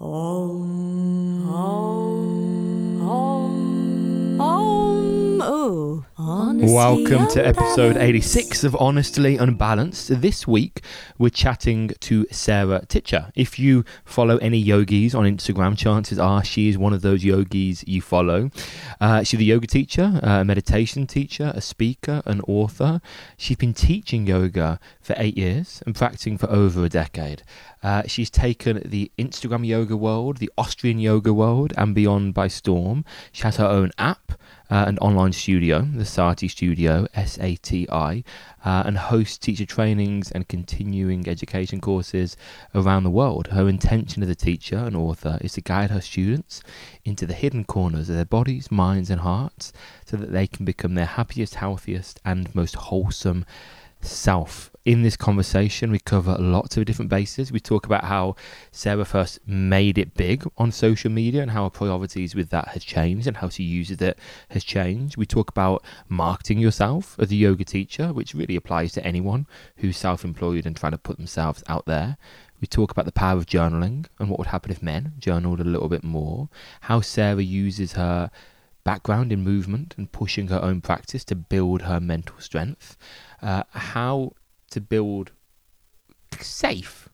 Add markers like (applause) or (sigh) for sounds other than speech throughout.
Om, honestly, Welcome to episode 86 of Honestly Unbalanced. This week, we're chatting to Sarah Ticha. If you follow any yogis on Instagram, chances are she is one of those yogis you follow. Uh, she's a yoga teacher, a meditation teacher, a speaker, an author. She's been teaching yoga for eight years and practicing for over a decade. Uh, she's taken the Instagram yoga world, the Austrian yoga world, and beyond by storm. She has her own app uh, an online studio, the Sati Studio, S A T I, uh, and hosts teacher trainings and continuing education courses around the world. Her intention as a teacher and author is to guide her students into the hidden corners of their bodies, minds, and hearts so that they can become their happiest, healthiest, and most wholesome self. In this conversation, we cover lots of different bases. We talk about how Sarah first made it big on social media and how her priorities with that has changed and how she uses it has changed. We talk about marketing yourself as a yoga teacher, which really applies to anyone who's self employed and trying to put themselves out there. We talk about the power of journaling and what would happen if men journaled a little bit more, how Sarah uses her background in movement and pushing her own practice to build her mental strength, uh, how to build safe,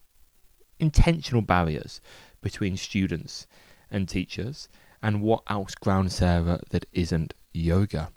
intentional barriers between students and teachers, and what else grounds Sarah that isn't yoga.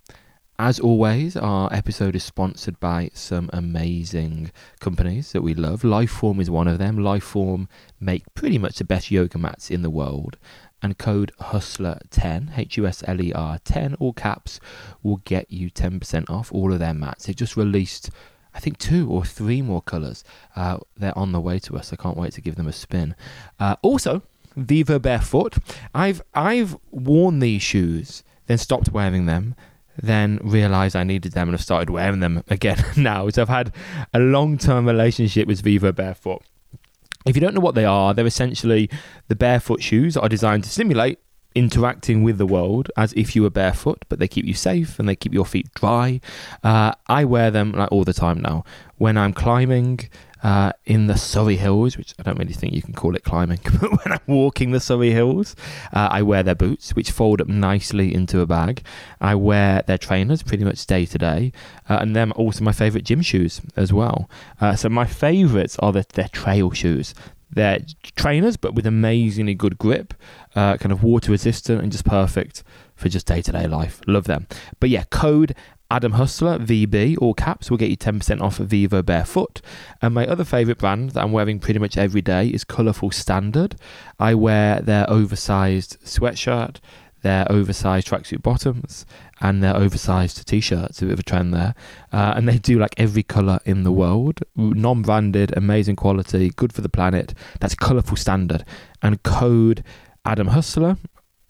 As always, our episode is sponsored by some amazing companies that we love. Liforme is one of them. Liforme make pretty much the best yoga mats in the world. And code HUSLER10, H U S L E R 10, all caps, will get you 10% off all of their mats. They just released, I think, two or three more colours. Uh, they're on the way to us. I can't wait to give them a spin. Uh, also, Vivo Barefoot. I've I've worn these shoes, then stopped wearing them, then realised I needed them and have started wearing them (laughs) again (laughs) now. So I've had a long term relationship with Vivo Barefoot. If you don't know what they are, they're essentially the barefoot shoes that are designed to simulate interacting with the world as if you were barefoot, but they keep you safe and they keep your feet dry. Uh, I wear them like all the time now when I'm climbing. Uh, in the Surrey Hills, which I don't really think you can call it climbing, (laughs) but when I'm walking the Surrey Hills, uh, I wear their boots, which fold up nicely into a bag. I wear their trainers pretty much day to day, uh, and them also my favourite gym shoes as well. Uh, so my favourites are the, their trail shoes. They're trainers, but with amazingly good grip, uh, kind of water resistant and just perfect for just day to day life. Love them. But yeah, code Adam Husler VB, all caps, will get you 10% off Vivo Barefoot. And my other favourite brand that I'm wearing pretty much every day is Colourful Standard. I wear their oversized sweatshirt, their oversized tracksuit bottoms, and their oversized t-shirts. A bit of a trend there, uh, and they do like every color in the world, non-branded, amazing quality, good for the planet. That's colourful standard, and code Adam Husler.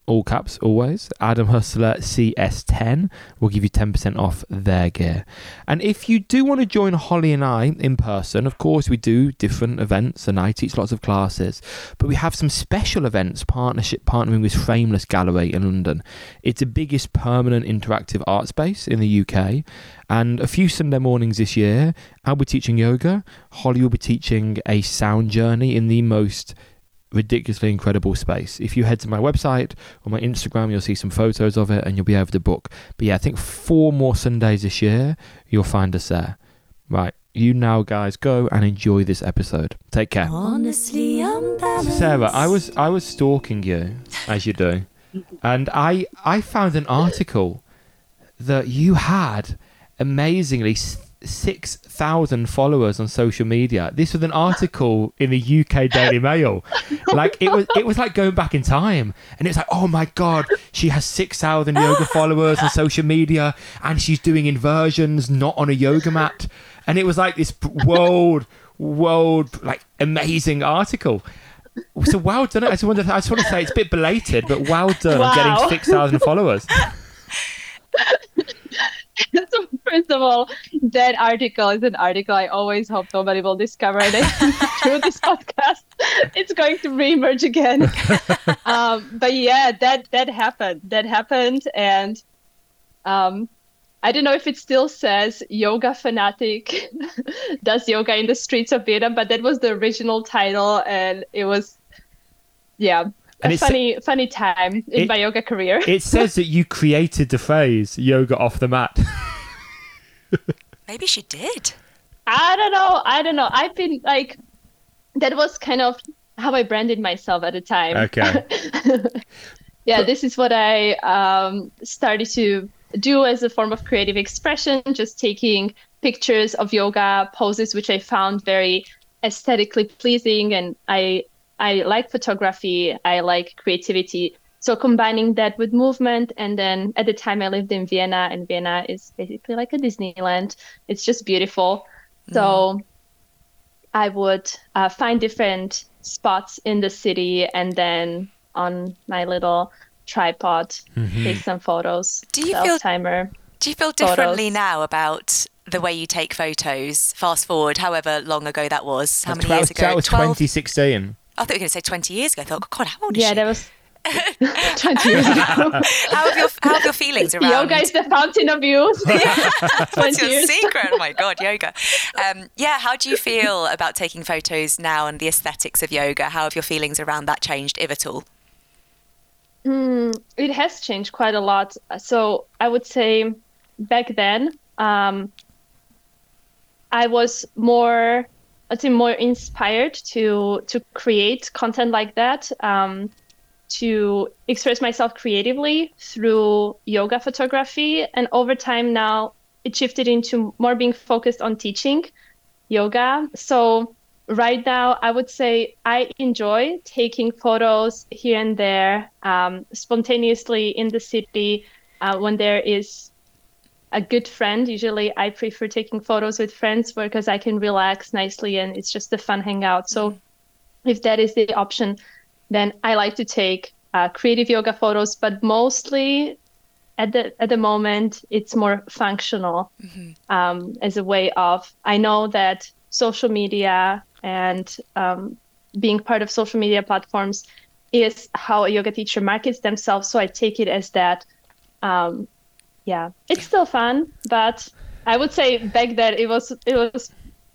All caps, always. Adam Husler CS10 will give you 10% off their gear. And if you do want to join Holly and I in person, of course, we do different events and I teach lots of classes, but we have some special events partnership partnering with Frameless Gallery in London. It's the biggest permanent interactive art space in the UK. And a few Sunday mornings this year, I'll be teaching yoga. Holly will be teaching a sound journey in the most ridiculously incredible space. If you head to my website or my Instagram, you'll see some photos of it and you'll be able to book. But yeah, I think four more Sundays this year, you'll find us there. Right. You now guys go and enjoy this episode. Take care. Honestly. Sarah, I was I was stalking you as you do, and I I found an article that you had amazingly six thousand followers on social media. This was an article in the UK Daily (laughs) Mail. Like it was it was like going back in time, and it's like oh my god, she has six thousand yoga followers on social media, and she's doing inversions not on a yoga mat, and it was like this world world like amazing article. So well done. I just wanted. I just want to say it's a bit belated, but well done Wow. getting six thousand followers. (laughs) so (laughs) first of all, that article is an article I always hope nobody will discover. And I- (laughs) through this podcast, it's going to reemerge again. (laughs) um, but yeah, that that happened. That happened, and um, I don't know if it still says yoga fanatic does yoga in the streets of Vietnam, but that was the original title, and it was yeah, And a it's- funny funny time in It- my yoga career. (laughs) It says that you created the phrase yoga off the mat. (laughs) Maybe she did. I don't know. I don't know. I've been like, that was kind of how I branded myself at the time. Okay. (laughs) yeah, this is what I um, started to do as a form of creative expression, just taking pictures of yoga poses, which I found very aesthetically pleasing. And I, I like photography, I like creativity. So combining that with movement, and then at the time I lived in Vienna, and Vienna is basically like a Disneyland. It's just beautiful. So I would uh, find different spots in the city and then on my little tripod take some photos. Do you feel- timer? Do you feel differently Photos. now about the way you take photos? Fast forward, however long ago that was. How many that years was, ago? that was 2016. I thought you were going to say 20 years ago. I thought, God, how old is she? Yeah, she? that was (laughs) 20 years ago. how, have your, how have your feelings around Yoga is the fountain of youth. (laughs) What's (laughs) 20 your years. secret? Oh my god, yoga. Um, yeah, how do you feel about taking photos now and the aesthetics of yoga? How have your feelings around that changed, if at all? Mm, it has changed quite a lot. So I would say back then, um, I was more, I'd say, more inspired to to create content like that, um, to express myself creatively through yoga photography. And over time, now it shifted into more being focused on teaching yoga. So right now i would say i enjoy taking photos here and there um, spontaneously in the city uh, when there is a good friend usually i prefer taking photos with friends because i can relax nicely and it's just a fun hangout so if that is the option then i like to take uh, creative yoga photos but mostly at the at the moment it's more functional um, as a way of i know that social media and um, being part of social media platforms is how a yoga teacher markets themselves. So I take it as that. Um, yeah, it's still fun, but I would say back then it was it was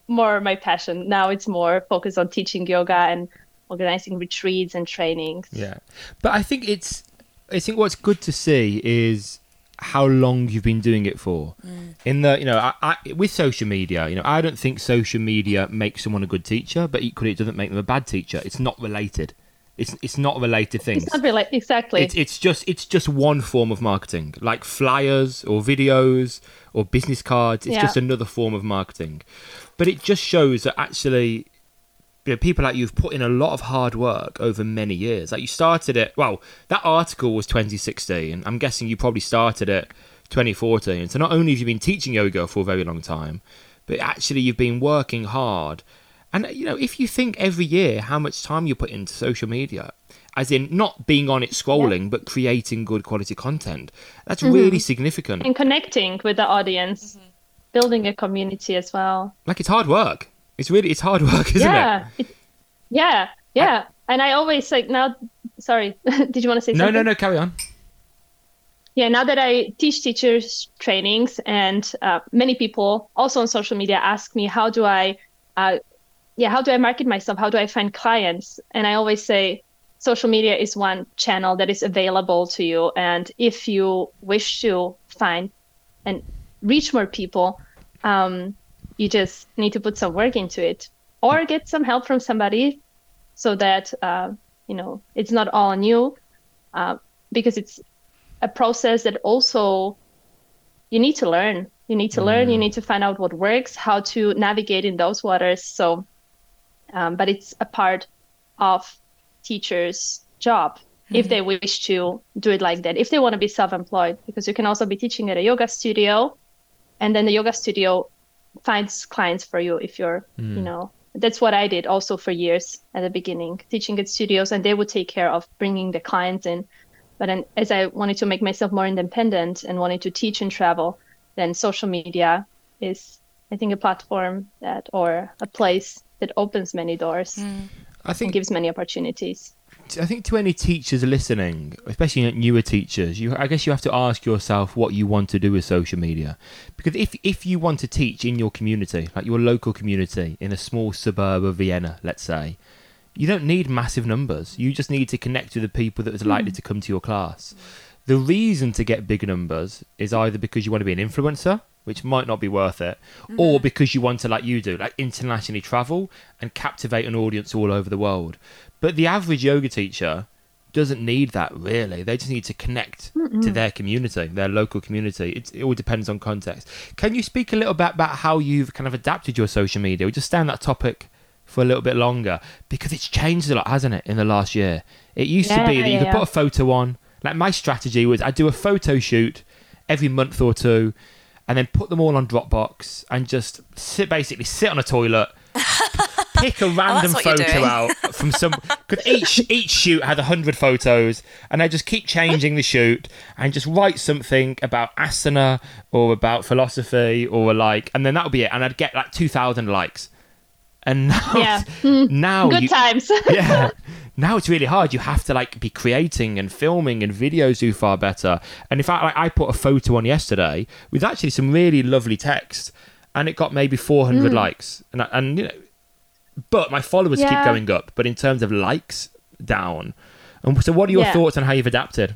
more my passion. Now it's more focused on teaching yoga and organizing retreats and trainings. Yeah, but I think it's. I think what's good to see is how long you've been doing it for. Mm. In the, you know, I, I, with social media, you know, I don't think social media makes someone a good teacher, but equally it doesn't make them a bad teacher. It's not related. It's it's not related things. It's not exactly. It's it's just it's just one form of marketing, like flyers or videos or business cards. It's Yeah. just another form of marketing, but it just shows that actually, you know, people like you've put in a lot of hard work over many years. Like you started it. Well, that article was 2016. I'm guessing you probably started it 2014. So not only have you been teaching yoga for a very long time, but actually you've been working hard. And you know, if you think every year how much time you put into social media, as in not being on it scrolling, but creating good quality content, that's really significant. and connecting with the audience, building a community as well. Like it's hard work. It's really it's hard work, (laughs) isn't it? yeah. It, yeah, yeah. and I always like now. Sorry, (laughs) did you want to say No, something? no, no. Carry on. Yeah, now that I teach teachers trainings, and uh, many people also on social media ask me, how do I, uh, yeah, how do I market myself? How do I find clients? And I always say, social media is one channel that is available to you, and if you wish to find and reach more people, um, you just need to put some work into it, or get some help from somebody, so that uh, you know it's not all on you, uh, because it's a process that also you need to learn. You need to learn. You need to find out what works, how to navigate in those waters. So, um, but it's a part of teachers' job if they wish to do it like that. If they want to be self-employed, because you can also be teaching at a yoga studio, and then the yoga studio finds clients for you if you're, you know. That's what I did also for years at the beginning, teaching at studios, and they would take care of bringing the clients in. But then, as I wanted to make myself more independent and wanted to teach and travel, then social media is, I think, a platform that or a place that opens many doors mm. I and think gives many opportunities. I think to any teachers listening, especially newer teachers, you I guess you have to ask yourself what you want to do with social media, because if if you want to teach in your community, like your local community in a small suburb of Vienna, let's say, You don't need massive numbers. You just need to connect with the people that are likely mm. to come to your class. The reason to get big numbers is either because you want to be an influencer, which might not be worth it, mm. or because you want to, like you do, like internationally travel and captivate an audience all over the world. But the average yoga teacher doesn't need that really. They just need to connect to their community, their local community. It, it all depends on context. Can you speak a little bit about how you've kind of adapted your social media? We just stay on that topic for a little bit longer because it's changed a lot, hasn't it, in the last year? It used to be that you yeah, could put a photo on. Like my strategy was I'd do a photo shoot every month or two and then put them all on Dropbox and just sit basically sit on a toilet (laughs) pick a oh, random what you're photo out from some because each (laughs) each shoot had a hundred photos and I just keep changing the shoot and just write something about asana or about philosophy or like and then that would be it and I'd get like two thousand likes and now Yeah. (laughs) now Good you, times. yeah. Now it's really hard. You have to like be creating and filming, and videos do far better. And in fact, like, I put a photo on yesterday with actually some really lovely text, and it got maybe 400 likes. And and you know, but my followers keep going up. But in terms of likes, down. And so, what are your Yeah. thoughts on how you've adapted?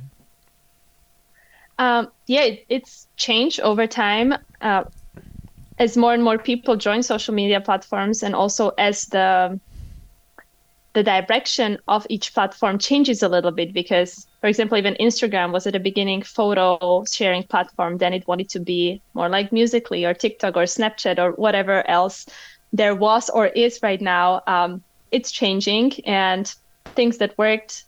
Um, yeah, it, it's changed over time uh, as more and more people join social media platforms, and also as the the direction of each platform changes a little bit. Because, for example, even Instagram was at the beginning photo sharing platform, then it wanted to be more like Musically or TikTok or Snapchat or whatever else there was or is right now. Um, it's changing, and things that worked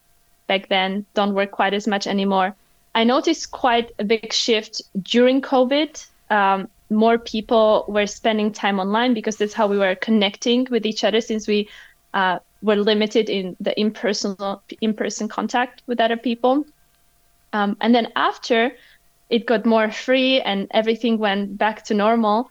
back then don't work quite as much anymore. I noticed quite a big shift during COVID. Um, more people were spending time online because that's how we were connecting with each other since we uh, were limited in the in-person in-person contact with other people. Um, and then after it got more free and everything went back to normal,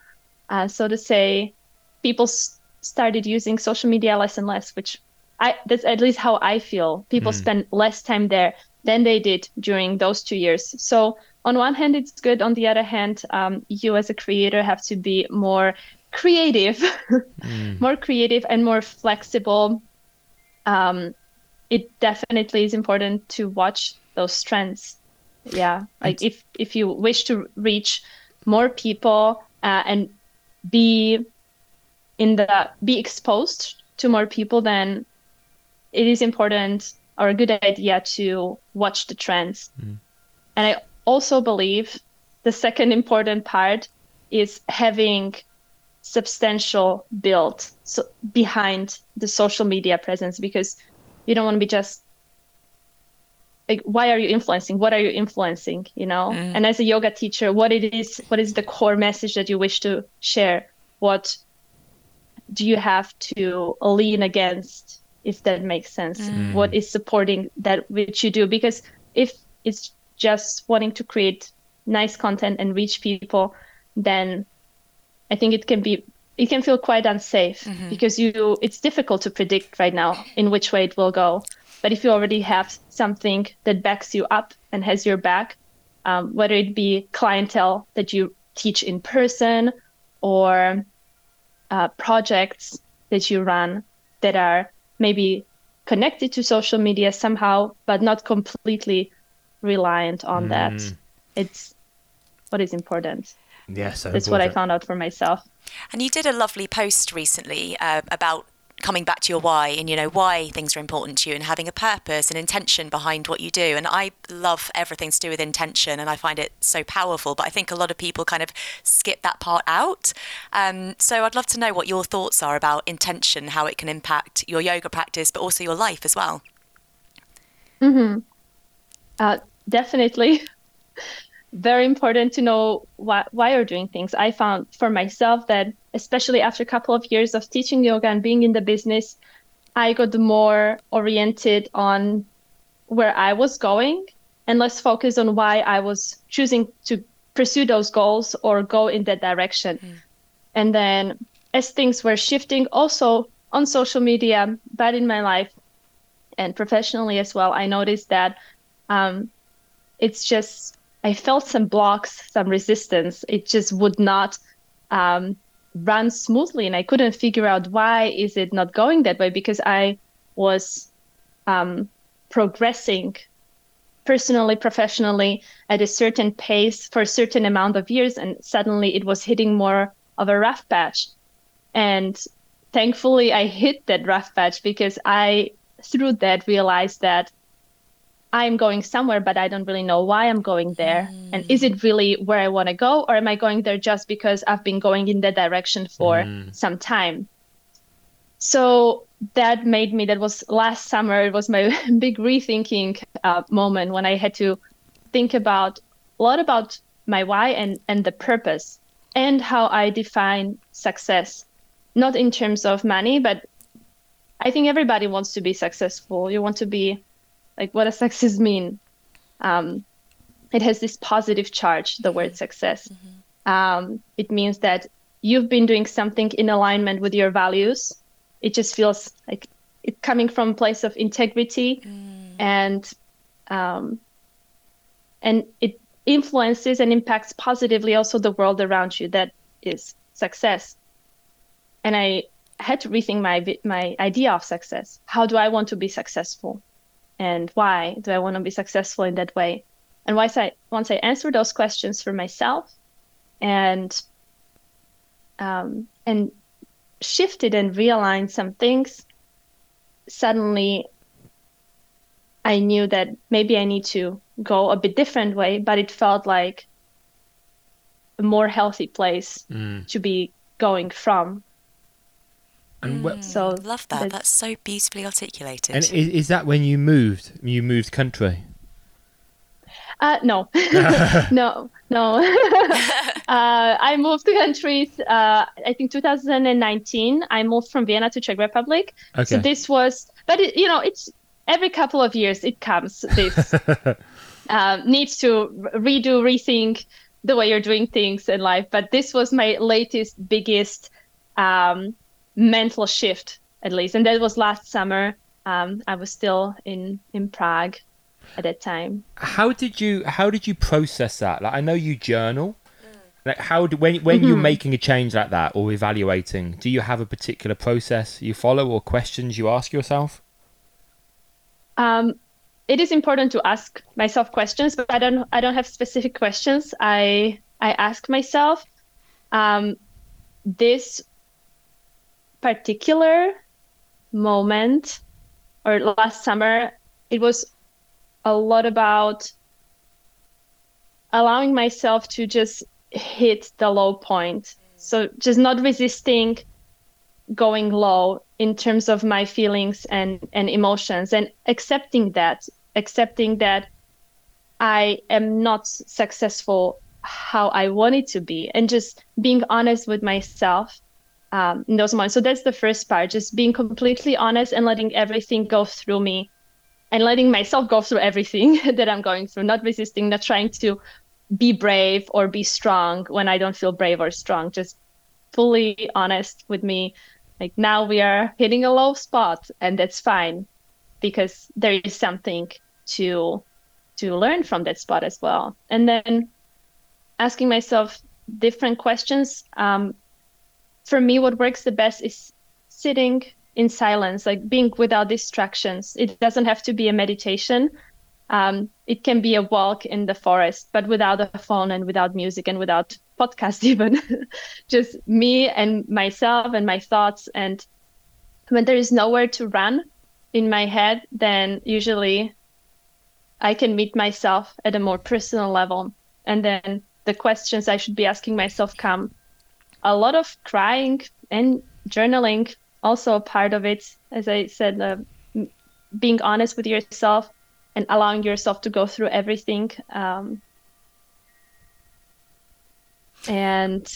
uh, so to say, people s- started using social media less and less, which I that's at least how I feel. People spend less time there than they did during those two years. So on one hand, it's good. On the other hand, um, you as a creator have to be more creative, (laughs) more creative and more flexible. Um, it definitely is important to watch those trends. Yeah, like if if you wish to reach more people uh, and be in the be exposed to more people, then it is important or a good idea to watch the trends. And I also believe the second important part is having substantial build so behind the social media presence because you don't want to be just like why are you influencing? What are you influencing you know? Mm. And as a yoga teacher what it is what is the core message that you wish to share? What do you have to lean against if that makes sense? Mm. What is supporting that which you do? Because if it's just wanting to create nice content and reach people then i think it can be it can feel quite unsafe because you it's difficult to predict right now in which way it will go but if you already have something that backs you up and has your back um, whether it be clientele that you teach in person or uh, projects that you run that are maybe connected to social media somehow, but not completely reliant on that. It's what is important. Yeah, so That's what I found out for myself. And you did a lovely post recently uh, about coming back to your why and you know why things are important to you and having a purpose and intention behind what you do. And i love everything to do with intention and i find it so powerful but i think a lot of people kind of skip that part out. Um, so i'd love to know what your thoughts are about intention how it can impact your yoga practice but also your life as well. Uh, definitely (laughs) very important to know why, why you're doing things. I found for myself that, especially after a couple of years of teaching yoga and being in the business, I got more oriented on where I was going and less focused on why I was choosing to pursue those goals or go in that direction. And then as things were shifting also on social media, but in my life and professionally as well, I noticed that um, it's just I felt some blocks, some resistance. It just would not um, run smoothly, and I couldn't figure out why is it not going that way because I was um, progressing personally, professionally at a certain pace for a certain amount of years, and suddenly it was hitting more of a rough patch. And thankfully, I hit that rough patch because I, through that, realized that I'm going somewhere, but I don't really know why I'm going there. Mm. And is it really where I want to go, or am I going there just because I've been going in that direction for mm. some time? So that made me, that was last summer, it was my (laughs) big rethinking uh, moment when I had to think about a lot about my why and, and the purpose and how I define success. Not in terms of money, but I think everybody wants to be successful. You want to be like what does success mean? Um, it has this positive charge the word success. Mm-hmm. um, it means that you've been doing something in alignment with your values. It just feels like it coming from a place of integrity mm. and um, and it influences and impacts positively also the world around you that is success. And i had to rethink my my idea of success. How do i want to be successful and why do I want to be successful in that way? And once I once I answer those questions for myself, and um, and shifted and realigned some things, suddenly I knew that maybe I need to go a bit different way, but it felt like a more healthy place mm. to be going from and mm, so love that. That's so beautifully articulated. And is, is that when you moved? You moved country? Uh, no, (laughs) no, no. (laughs) uh, I moved to countries. Uh, I think 2019. I moved from Vienna to Czech Republic. Okay. So this was, but it, you know, it's every couple of years it comes. This (laughs) uh, needs to redo, rethink the way you're doing things in life. But this was my latest, biggest um, mental shift at least. And that was last summer. Um, i was still in in prague at that time. How did you how did you process that? Like i know you journal. Like how do when when mm-hmm. you're making a change like that or evaluating do you have a particular process you follow or questions you ask yourself? Um it is important to ask myself questions but i don't i don't have specific questions i i ask myself. Um this particular moment or last summer, it was a lot about allowing myself to just hit the low point. So just not resisting going low in terms of my feelings and, and emotions and accepting that, accepting that I am not successful how I want it to be and just being honest with myself um, in those moments. So that's the first part, just being completely honest and letting everything go through me and letting myself go through everything (laughs) that I'm going through, not resisting, not trying to be brave or be strong when I don't feel brave or strong, just fully honest with me. Like now we are hitting a low spot and that's fine because there is something to to learn from that spot as well. And then asking myself different questions um, for me, what works the best is sitting in silence, like being without distractions. It doesn't have to be a meditation. Um, it can be a walk in the forest, but without a phone and without music and without podcast (laughs) even. Just me and myself and my thoughts. And when there is nowhere to run in my head, then usually I can meet myself at a more personal level. And then the questions I should be asking myself come a lot of crying and journaling also a part of it. As i said uh, being honest with yourself and allowing yourself to go through everything um, and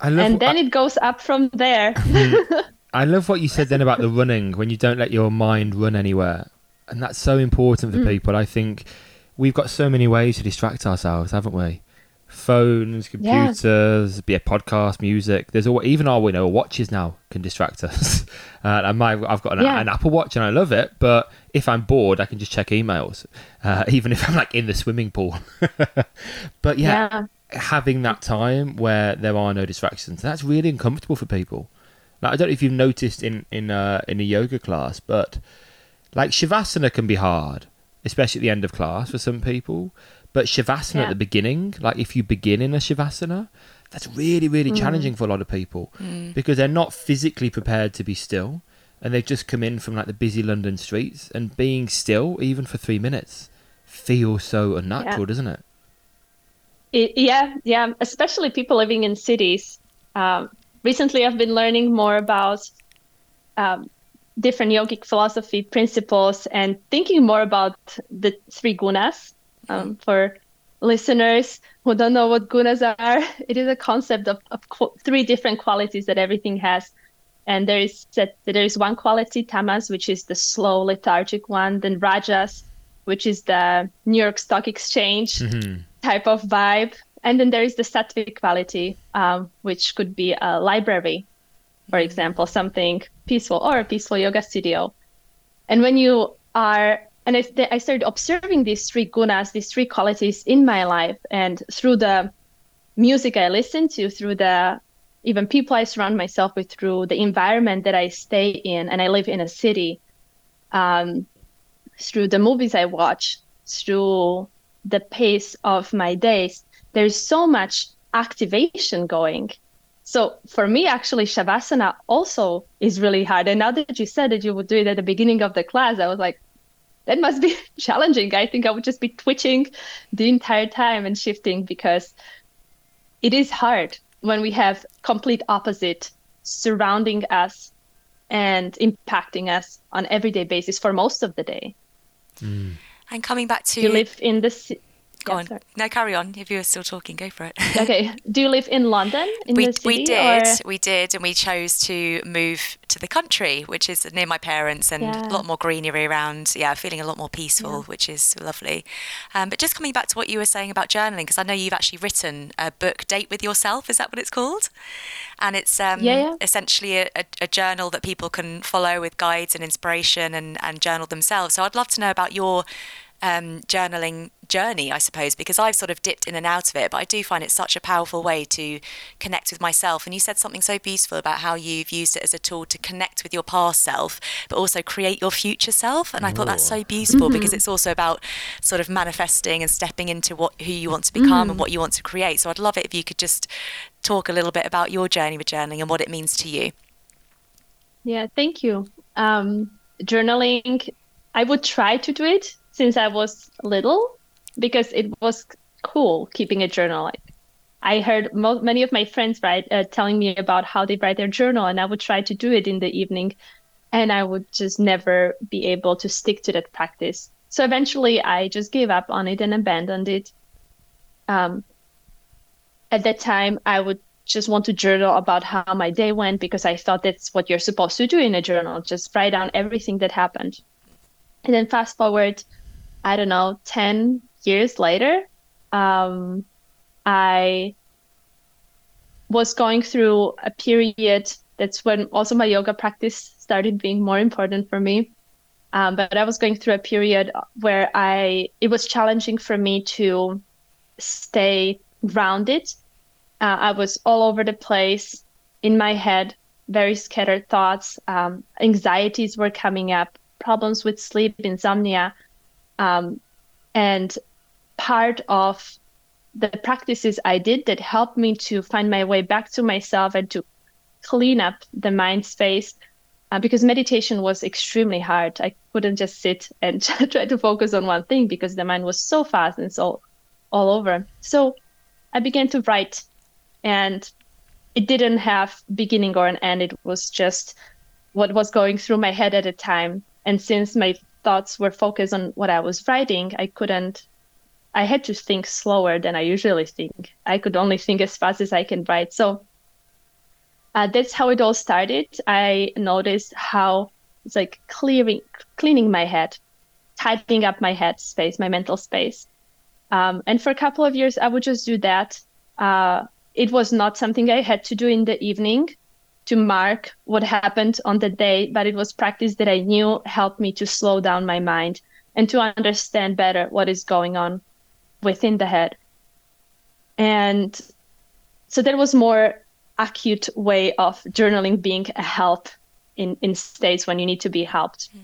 and then I, it goes up from there. Mm-hmm. (laughs) i love what you said then about the running when you don't let your mind run anywhere. And that's so important for mm. people. I think we've got so many ways to distract ourselves haven't we phones, computers, yeah. be a podcast, music. There's all even our you know watches now can distract us. (laughs) uh, and my I've got an, yeah. an, Apple Watch and I love it, but if I'm bored, I can just check emails, uh, (laughs) even if I'm like in the swimming pool. (laughs) but yeah, yeah, having that time where there are no distractions, that's really uncomfortable for people. Like, I don't know if you've noticed in in uh, in a yoga class, but like shavasana can be hard, especially at the end of class for some people. But shavasana Yeah. at the beginning, like if you begin in a shavasana, that's really really Mm. challenging for a lot of people because they're not physically prepared to be still, and they've just come in from like the busy London streets, and being still even for three minutes feels so unnatural, Yeah. doesn't it? It, yeah, yeah, especially people living in cities. Um, recently, I've been learning more about um, different yogic philosophy principles and thinking more about the three gunas. Um, for listeners who don't know what gunas are, (laughs) it is a concept of, of qu- three different qualities that everything has. And there is that there is one quality, tamas, which is the slow, lethargic one. Then rajas, which is the New York Stock Exchange type of vibe. And then there is the sattvic quality, um, which could be a library, for example, something peaceful or a peaceful yoga studio. And when you are, and I, I started observing these three gunas, these three qualities in my life, and through the music I listen to, through the even people I surround myself with, through the environment that I stay in, and I live in a city, um, through the movies I watch, through the pace of my days, there's so much activation going. So for me, actually, Shavasana also is really hard. And now that you said that you would do it at the beginning of the class, I was like, that must be (laughs) challenging. I think I would just be twitching the entire time and shifting because it is hard when we have complete opposite surrounding us and impacting us on everyday basis for most of the day. Mm. And coming back to You live in the ci- go Yeah, on. sorry. No, carry on. If you were still talking, go for it. (laughs) okay. Do you live in London in we the city? we did or- we did and we chose to move to the country which is near my parents and Yeah. a lot more greenery around yeah feeling a lot more peaceful which is lovely um, but just coming back to what you were saying about journaling because i know you've actually written a book date with yourself is that what it's called and it's um, Yeah, yeah. essentially a, a, a journal that people can follow with guides and inspiration and, and journal themselves so i'd love to know about your um, journaling journey, I suppose, because I've sort of dipped in and out of it, but I do find it such a powerful way to connect with myself. And you said something so beautiful about how you've used it as a tool to connect with your past self, but also create your future self. And I thought that's so beautiful because it's also about sort of manifesting and stepping into what who you want to become and what you want to create. So I'd love it if you could just talk a little bit about your journey with journaling and what it means to you. Yeah, thank you. Um, journaling, I would try to do it since I was little because it was cool keeping a journal. I heard mo- many of my friends write, uh, telling me about how they write their journal, and I would try to do it in the evening, and I would just never be able to stick to that practice. So eventually, I just gave up on it and abandoned it. Um, at that time, I would just want to journal about how my day went because I thought that's what you're supposed to do in a journal. Just write down everything that happened. And then fast forward, I don't know, 10 years later, um, I was going through a period. That's when also my yoga practice started being more important for me. Um, but I was going through a period where I it was challenging for me to stay grounded uh, I was all over the place in my head, very scattered thoughts. Um, anxieties were coming up, problems with sleep, insomnia. Um, and part of the practices I did that helped me to find my way back to myself and to clean up the mind space uh, because meditation was extremely hard. I couldn't just sit and (laughs) try to focus on one thing because the mind was so fast and so all over. So I began to write and it didn't have beginning or an end it was just what was going through my head at the time and since my thoughts were focused on what i was writing i couldn't i had to think slower than i usually think. I could only think as fast as i can write. So uh, that's how it all started. I noticed how it's like clearing cleaning my head tidying up my head space my mental space. Um, and for a couple of years i would just do that. Uh, it was not something I had to do in the evening to mark what happened on the day, but it was practice that I knew helped me to slow down my mind and to understand better what is going on within the head. And so that was more acute way of journaling being a help in, in states when you need to be helped. Mm.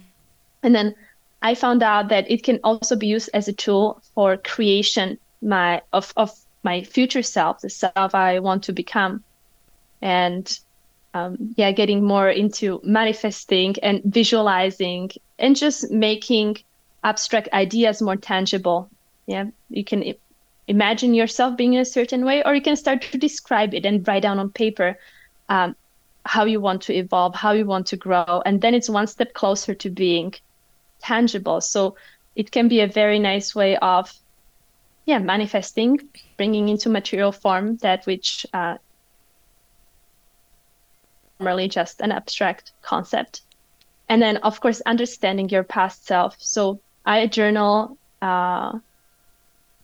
And then I found out that it can also be used as a tool for creation my of, of my future self, the self I want to become. And um, yeah, getting more into manifesting and visualizing and just making abstract ideas more tangible. Yeah, you can imagine yourself being in a certain way, or you can start to describe it and write down on paper um, how you want to evolve, how you want to grow. And then it's one step closer to being tangible. So it can be a very nice way of yeah manifesting bringing into material form that which uh, merely just an abstract concept. And then of course understanding your past self. So i journal uh,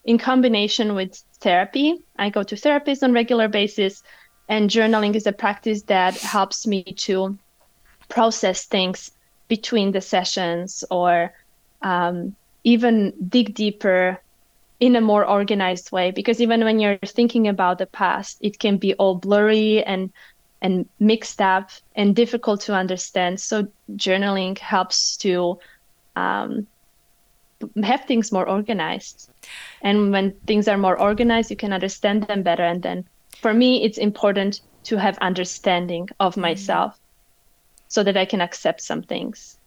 in combination with therapy. I go to therapists on regular basis and journaling is a practice that helps me to process things between the sessions or um, even dig deeper in a more organized way. Because even when you're thinking about the past it can be all blurry and and mixed up and difficult to understand. So journaling helps to um, have things more organized. And when things are more organized you can understand them better. And then for me it's important to have understanding of mm. myself so that i can accept some things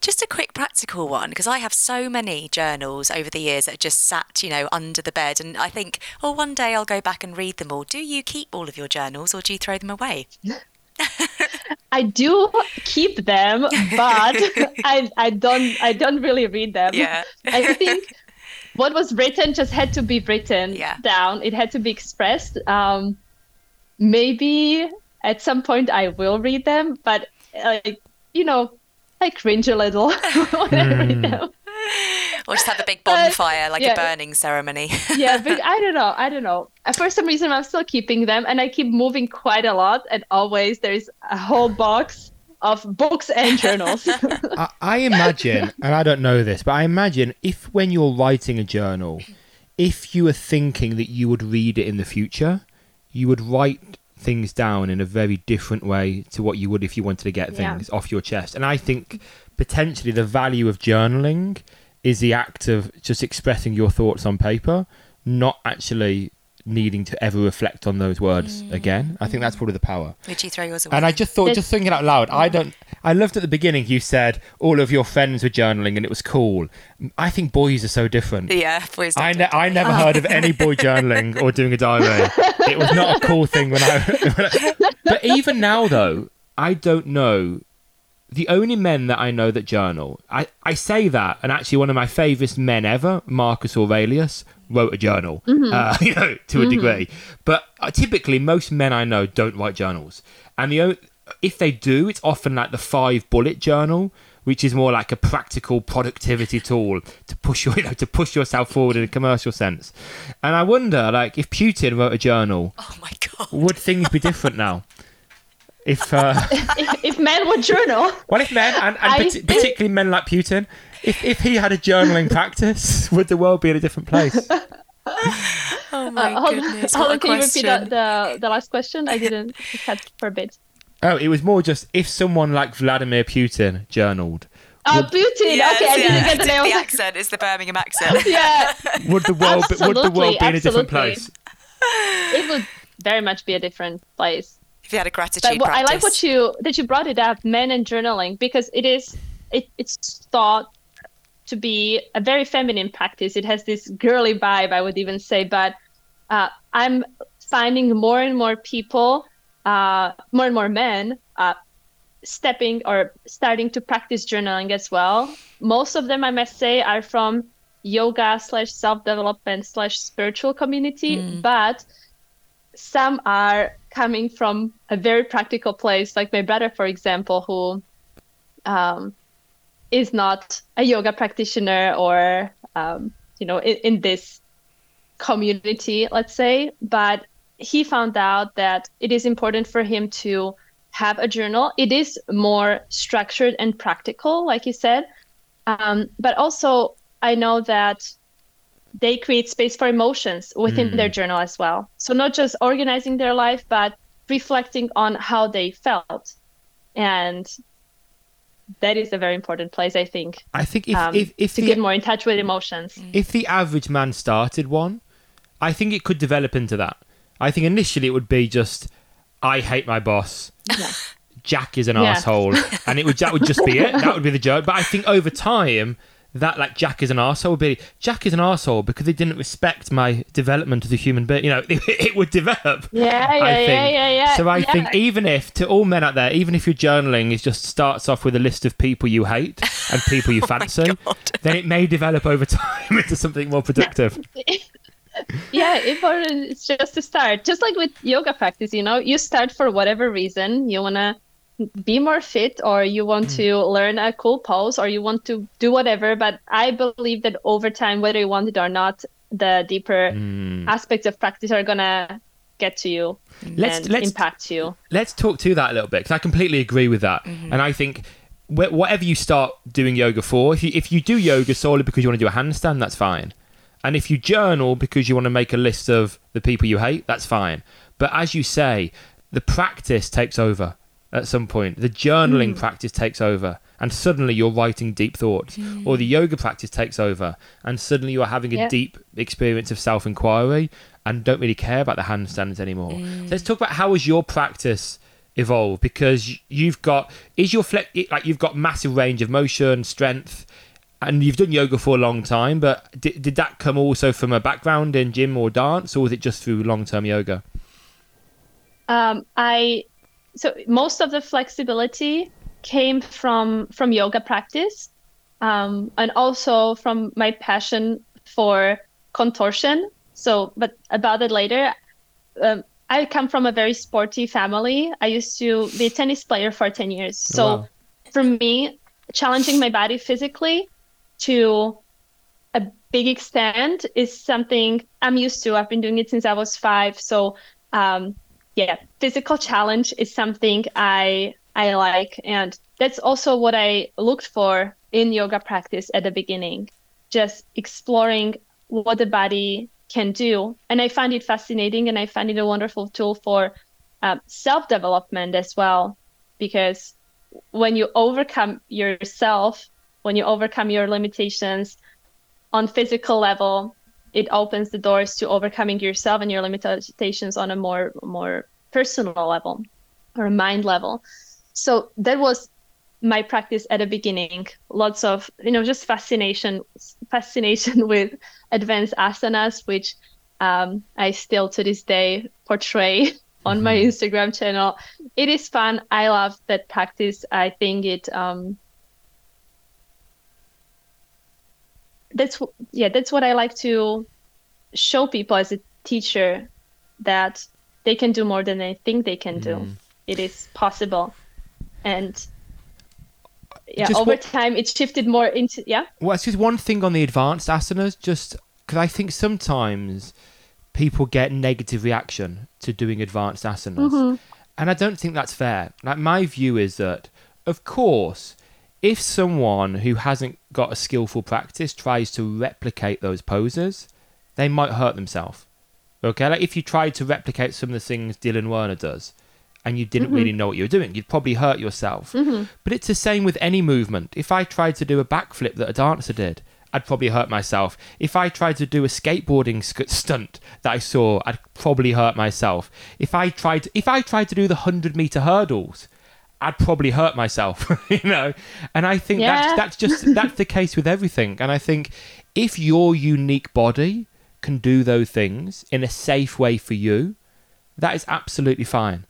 just a quick practical one, because I have so many journals over the years that just sat, you know, under the bed. And I think, oh, one day I'll go back and read them all. Do you keep all of your journals or do you throw them away? (laughs) I do keep them, but (laughs) I, I don't I don't really read them. Yeah. I think what was written just had to be written yeah. down. It had to be expressed. Um, maybe at some point I will read them, but like you know, I cringe a little when I read. Or just have a big bonfire, uh, like yeah. a burning ceremony. (laughs) yeah, but I don't know. I don't know. Uh, for some reason, I'm still keeping them, and I keep moving quite a lot. And always there's a whole box of books and journals. (laughs) I, I imagine, and I don't know this, but I imagine if when you're writing a journal, if you were thinking that you would read it in the future, you would write things down in a very different way to what you would if you wanted to get things yeah. off your chest. And I think potentially the value of journaling is the act of just expressing your thoughts on paper, not actually needing to ever reflect on those words mm. again. I think that's probably the power. Would you throw yours away? And I just thought, just thinking out loud, I don't. I loved at the beginning you said all of your friends were journaling and it was cool. I think boys are so different. Yeah, boys. I, ne- I never heard of any boy (laughs) journaling or doing a diary. It was not a cool thing when I, (laughs) when I. But even now, though, I don't know the only men that I know that journal, I, I say that, and actually one of my favourite men ever, Marcus Aurelius, wrote a journal, mm-hmm. uh, (laughs) you know, to a mm-hmm. degree. But uh, typically, most men I know don't write journals, and the if they do, it's often like the five bullet journal, which is more like a practical productivity tool to push your, (laughs) you know, to push yourself forward in a commercial sense. And I wonder, like, if Putin wrote a journal, oh my god, would things be different now? (laughs) If, uh, (laughs) if, if men would journal, well, if men and, and particularly men like Putin, if if he had a journaling practice, (laughs) would the world be in a different place? (laughs) oh my uh, goodness! Hold, on, can you repeat the, the, the last question? I didn't catch for a bit. Oh, it was more just if someone like Vladimir Putin journaled. Oh, would, Putin. Yes, okay, I didn't get the name. The accent is the Birmingham accent. yeah. Would the world be, would the world be in a different place? It would very much be a different place. If you had a gratitude but, I like what you that you brought it up, men and journaling, because it is it, it's thought to be a very feminine practice. It has this girly vibe, I would even say. But uh, I'm finding more and more people, uh, more and more men, uh, stepping or starting to practice journaling as well. Most of them, I must say, are from yoga slash self development slash spiritual community, mm. but some are coming from a very practical place, like my brother, for example, who um, is not a yoga practitioner or um, you know in, in this community let's say but he found out that it is important for him to have a journal. It is more structured and practical like you said. Um, but also i know that they create space for emotions within mm. their journal as well so not just organizing their life but reflecting on how they felt and that is a very important place i think I think if um, if, if to the get more in touch with emotions if the average man started one, I think it could develop into that. I think initially it would be just, I hate my boss. Jack is an Yeah. asshole, and it would that would just be it. That would be the joke. But I think over time, that like Jack is an asshole be Jack is an asshole because they didn't respect my development as a human being. You know, (laughs) it, would develop. yeah yeah I think. yeah yeah yeah So I yeah. think even if to all men out there, even if your journaling is just starts off with a list of people you hate and people you (laughs) Oh fancy, then it may develop over (laughs) time into something more productive. yeah important it's just to start just like with yoga practice you know you start for whatever reason you want to be more fit or you want Mm. to learn a cool pose or you want to do whatever but i believe that over time whether you want it or not the deeper Mm. aspects of practice are gonna get to you Let's- and let's- impact you Let's talk to that a little bit because I completely agree with that, and I think. wh- Whatever you start doing yoga for, if you if you do yoga solely because you want to do a handstand, that's fine. And if you journal because you want to make a list of the people you hate, that's fine. But as you say, the practice takes over at some point. The journaling practice takes over, and suddenly you're writing deep thoughts. Or the yoga practice takes over, and suddenly you're having a Yeah. deep experience of self inquiry and don't really care about the handstands anymore. So let's talk about how has your practice evolved because you've got is your flex like you've got massive range of motion, strength, and you've done yoga for a long time. But did, did that come also from a background in gym or dance, or was it just through long term yoga? um, i so most of the flexibility came from from yoga practice um, and also from my passion for contortion. So but about it later um, i come from a very sporty family. I used to be a tennis player for 10 years. So wow. for me challenging my body physically to a big extent is something i'm used to. I've been doing it since i was five. So um, yeah physical challenge is something i i like and that's also what i looked for in yoga practice at the beginning just exploring what the body can do. And i find it fascinating and i find it a wonderful tool for um, self-development as well because when you overcome yourself when you overcome your limitations on physical level it opens the doors to overcoming yourself and your limitations on a more more personal level or a mind level. So that was my practice at the beginning. Lots of you know just fascination fascination (laughs) with advanced asanas which um, i still to this day portray (laughs) on my instagram channel. It is fun. I love that practice. I think it um, that's yeah that's what i like to show people as a teacher that they can do more than they think they can do. Mm. It is possible. And yeah Just over time it shifted more into yeah? Well, it's just one thing on the advanced asanas, just because I think sometimes people get negative reaction to doing advanced asanas, mm-hmm. and I don't think that's fair. Like my view is that, of course, if someone who hasn't got a skillful practice tries to replicate those poses, they might hurt themselves. Okay, like if you tried to replicate some of the things Dylan Werner does, and you didn't mm-hmm. really know what you were doing, you'd probably hurt yourself. Mm-hmm. But it's the same with any movement. If I tried to do a backflip that a dancer did, I'd probably hurt myself. If I tried to do a skateboarding sc- stunt that I saw, I'd probably hurt myself. If I tried, to, if I tried to do the hundred meter hurdles, I'd probably hurt myself. (laughs) you know, and I think Yeah. that's that's just that's the case with everything. And I think if your unique body can do those things in a safe way for you, that is absolutely fine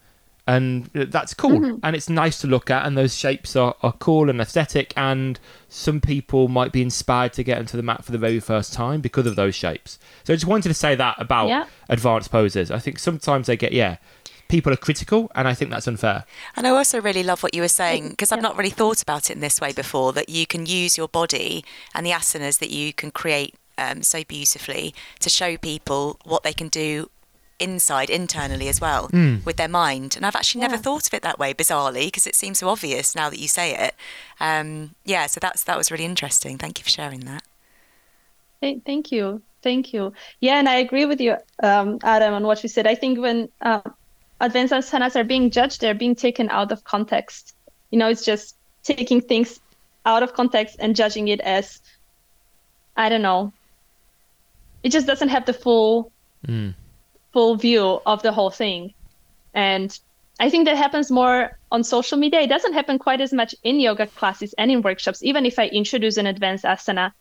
and uh, that's cool and it's nice to look at and those shapes are, are cool and aesthetic and some people might be inspired to get into the mat for the very first time because of those shapes so i just wanted to say that about Yeah. advanced poses i think sometimes they get yeah people are critical and i think that's unfair And I also really love what you were saying because I've not really thought about it in this way before that you can use your body and the asanas that you can create um, so beautifully to show people what they can do inside, internally as well with their mind. And I've actually never thought of it that way, bizarrely, because it seems so obvious now that you say it. Um, yeah, so that's that was really interesting. Thank you for sharing that. Thank, thank you, thank you. Yeah, and I agree with you, um, Adam, on what you said. I think when uh, advanced asanas are being judged, they're being taken out of context. You know, it's just taking things out of context and judging it as, I don't know. It just doesn't have the full Mm. full view of the whole thing. And I think that happens more on social media. It doesn't happen quite as much in yoga classes and in workshops. Even if I introduce an advanced asana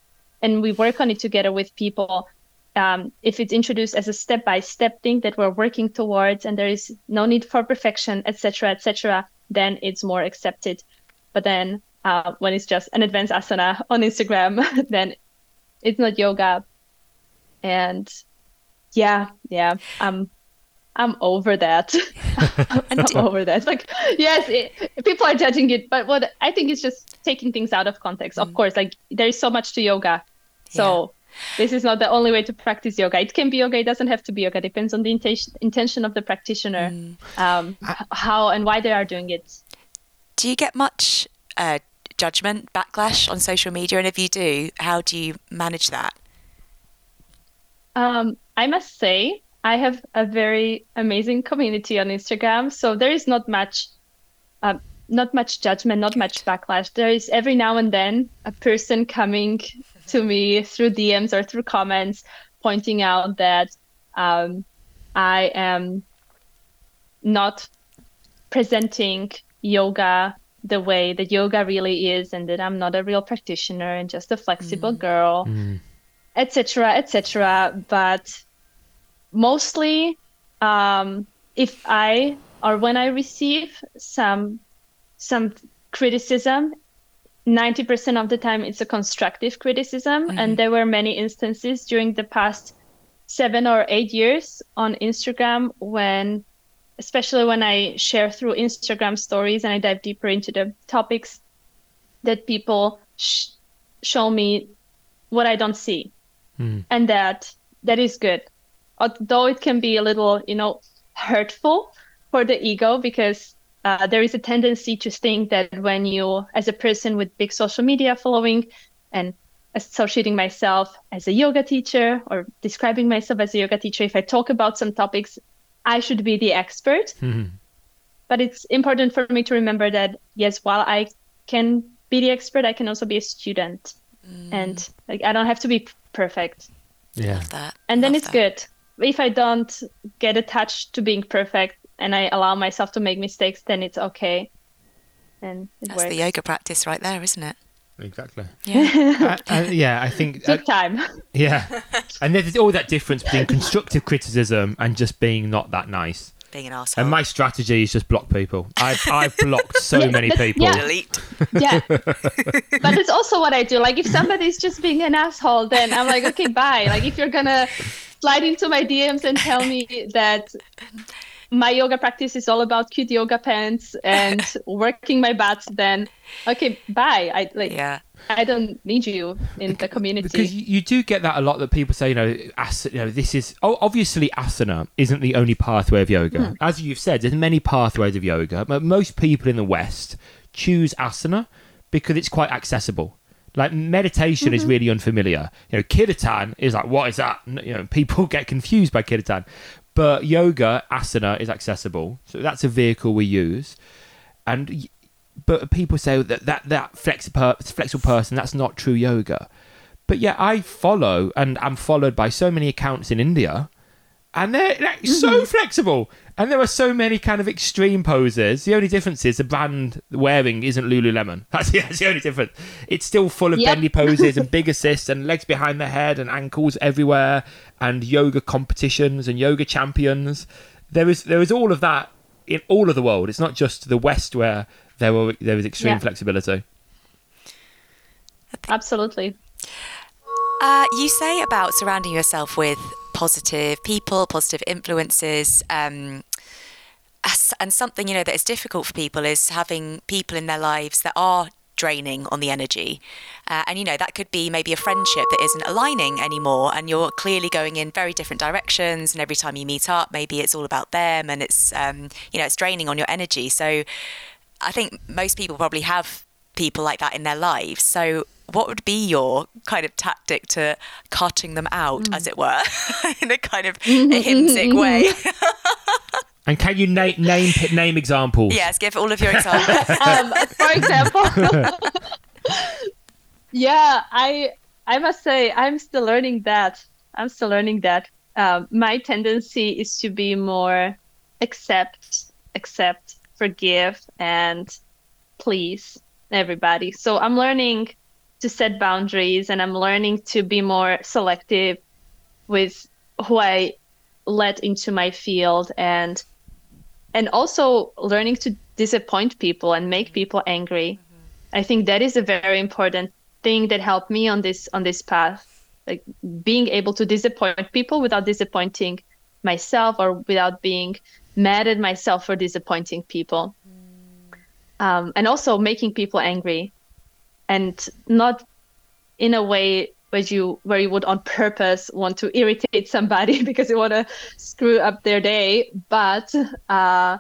and we work on it together with people, um, if it's introduced as a step-by-step thing that we're working towards, and there is no need for perfection, etc., etc., then it's more accepted. But then uh, when it's just an advanced asana on Instagram, (laughs) then it's not yoga. And yeah, yeah, I'm I'm over that. (laughs) I'm over that. Like, yes, it, people are judging it, but what I think is just taking things out of context. Of course, like there is so much to yoga, so this is not the only way to practice yoga. It can be yoga. It doesn't have to be yoga. It Depends on the intention intention of the practitioner, um, h- how and why they are doing it. Do you get much uh, judgment, backlash on social media? And if you do, how do you manage that? Um, I must say, I have a very amazing community on Instagram. So there is not much, uh, not much judgment, not much backlash. There is every now and then a person coming to me through DMs or through comments, pointing out that um, I am not presenting yoga the way that yoga really is, and that I'm not a real practitioner and just a flexible girl etc etc but mostly um, if i or when i receive some some criticism 90% of the time it's a constructive criticism mm-hmm. and there were many instances during the past seven or eight years on instagram when especially when i share through instagram stories and i dive deeper into the topics that people sh- show me what i don't see. Mm-hmm. And that that is good. Although it can be a little you know hurtful for the ego because uh, there is a tendency to think that when you as a person with big social media following and associating myself as a yoga teacher or describing myself as a yoga teacher if i talk about some topics i should be the expert but it's important for me to remember that yes while i can be the expert i can also be a student and like i don't have to be perfect Yeah. Love that. and then Love it's that. good if i don't get attached to being perfect and i allow myself to make mistakes then it's okay and it That's works the yoga practice right there, isn't it? Exactly. Yeah. (laughs) Uh, uh, yeah, I think. uh, took time yeah, and there's all that difference between (laughs) constructive criticism and just being not that nice. Being an asshole. And my strategy is just block people. I've I've blocked so Yeah, many people. yeah. Delete. yeah (laughs) but it's also what i do like if somebody's just being an asshole then i'm like okay bye like if you're gonna slide into my dms and tell me that my yoga practice is all about cute yoga pants and (laughs) working my butt then okay bye i like Yeah. i don't need you in the community Because you, you do get that a lot that people say, you know, as, you know, this is oh, obviously asana isn't the only pathway of yoga. Hmm. As you've said, there's many pathways of yoga, but most people in the West choose asana because it's quite accessible. Like meditation is mm-hmm. really unfamiliar. You know, kirtan is like, what is that? You know, people (laughs) get confused by kirtan, but yoga asana is accessible, so that's a vehicle we use. And but people say that that that flexible flexible person that's not true yoga. But yeah, I follow and I'm followed by so many accounts in India, and they're like, so mm-hmm. flexible. And there are so many kind of extreme poses. The only difference is the brand wearing isn't Lululemon. (laughs) That's, yeah, that's the only difference. It's still full of Yep. bendy poses and (laughs) big assists and legs behind the head and ankles everywhere and yoga competitions and yoga champions. There is there is all of that in all of the world. It's not just the West where there were there was extreme Yeah. flexibility. absolutely Uh, you say about surrounding yourself with positive people, positive influences, um, and something you know that is difficult for people is having people in their lives that are draining on the energy, uh, and you know that could be maybe a friendship that isn't aligning anymore, and you're clearly going in very different directions, and every time you meet up, maybe it's all about them, and it's um, you know it's draining on your energy. So, I think most people probably have people like that in their lives. So, what would be your kind of tactic to cutting them out, as it were, (laughs) in a kind of ahimsic (laughs) way? (laughs) And can you name name name examples? Yes, give all of your examples. um, for example, yeah, I I must say I'm still learning that. I'm still learning that. Um, my tendency is to be more accept, accept, forgive, and please everybody. So I'm learning to set boundaries, and I'm learning to be more selective with who I let into my field, and and also learning to disappoint people and make people angry. I think that is a very important thing that helped me on this on this path. Like being able to disappoint people without disappointing myself or without being mad at myself for disappointing people. Um, and also making people angry and not in a way where you where you would on purpose want to irritate somebody (laughs) because you want to screw up their day but uh,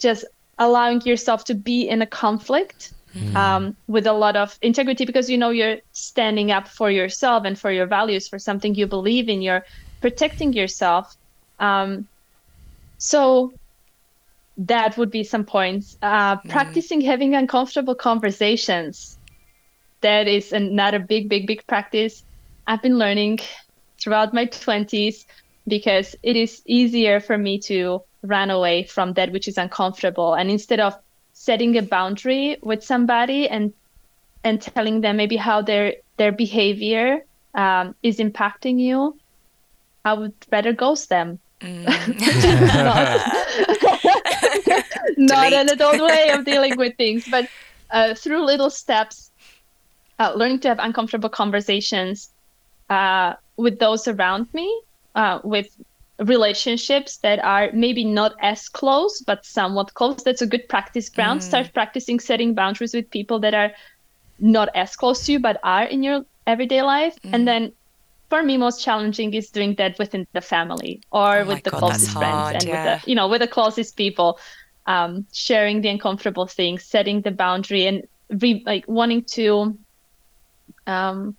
just allowing yourself to be in a conflict um, with a lot of integrity because you know you're standing up for yourself and for your values for something you believe in you're protecting yourself um, so that would be some points. Uh, practicing having uncomfortable conversations. That is another big big big practice. I've been learning throughout my 20s because it is easier for me to run away from that which is uncomfortable. And instead of setting a boundary with somebody and and telling them maybe how their their behavior um, is impacting you i would rather ghost them. (laughs) (laughs) Not, not an adult way of dealing with things but uh, through little steps uh, learning to have uncomfortable conversations uh, with those around me uh, with relationships that are maybe not as close but somewhat close. That's a good practice ground. Start practicing setting boundaries with people that are not as close to you but are in your everyday life. And then for me most challenging is doing that within the family or Oh with the God, closest friends hard, and yeah. with the you know with the closest people um, sharing the uncomfortable things setting the boundary and re- like wanting to um,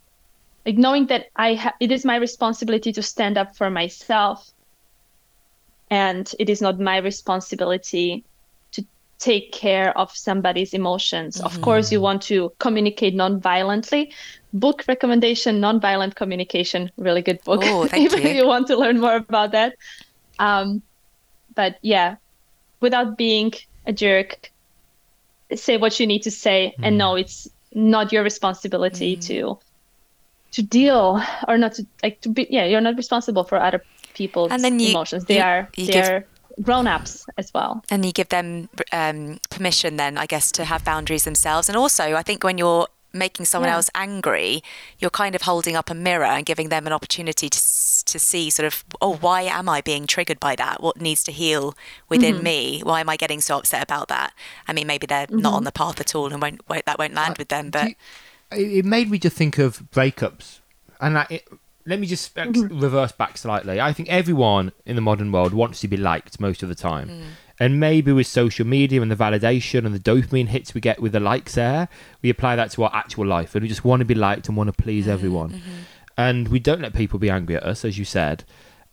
like knowing that I ha- it is my responsibility to stand up for myself and it is not my responsibility to take care of somebody's emotions. Of course, you want to communicate non-violently. Book recommendation: non-violent communication. Really good book. Oh, (laughs) thank if you. you want to learn more about that. Um, but yeah, without being a jerk, say what you need to say, and no, it's not your responsibility to to deal or not to like to be. Yeah, you're not responsible for other people's And then you- emotions. They you- are you they give- are grown ups as well. and you give them um, permission then i guess to have boundaries themselves and also i think when you're making someone Yeah. else angry you're kind of holding up a mirror and giving them an opportunity to, s- to see sort of oh why am i being triggered by that? What needs to heal within mm-hmm. me? Why am i getting so upset about that? I mean maybe they're not mm-hmm. on the path at all and won't, won't that won't land uh, with them but you- it made me just think of breakups, and like, it, let me just ex- mm-hmm. reverse back slightly. I think everyone in the modern world wants to be liked most of the time, mm. and maybe with social media and the validation and the dopamine hits we get with the likes there, we apply that to our actual life, and we just want to be liked and want to please everyone, and we don't let people be angry at us, as you said.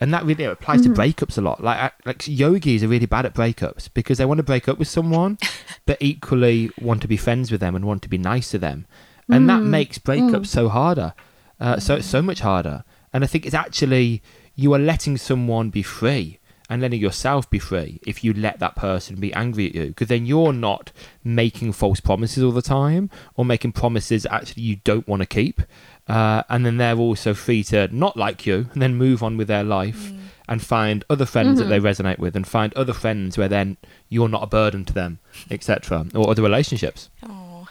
And that really applies to mm-hmm. breakups a lot. Like, I- like yogis are really bad at breakups because they want to break up with someone, (laughs) but equally want to be friends with them and want to be nice to them, and that mm. makes breakups mm. so harder, uh, so so much harder. And I think it's actually you are letting someone be free and letting yourself be free if you let that person be angry at you, because then you're not making false promises all the time or making promises actually you don't want to keep. Uh, and then they're also free to not like you and then move on with their life and find other friends that they resonate with and find other friends where then you're not a burden to them, etc. Or other relationships. oh,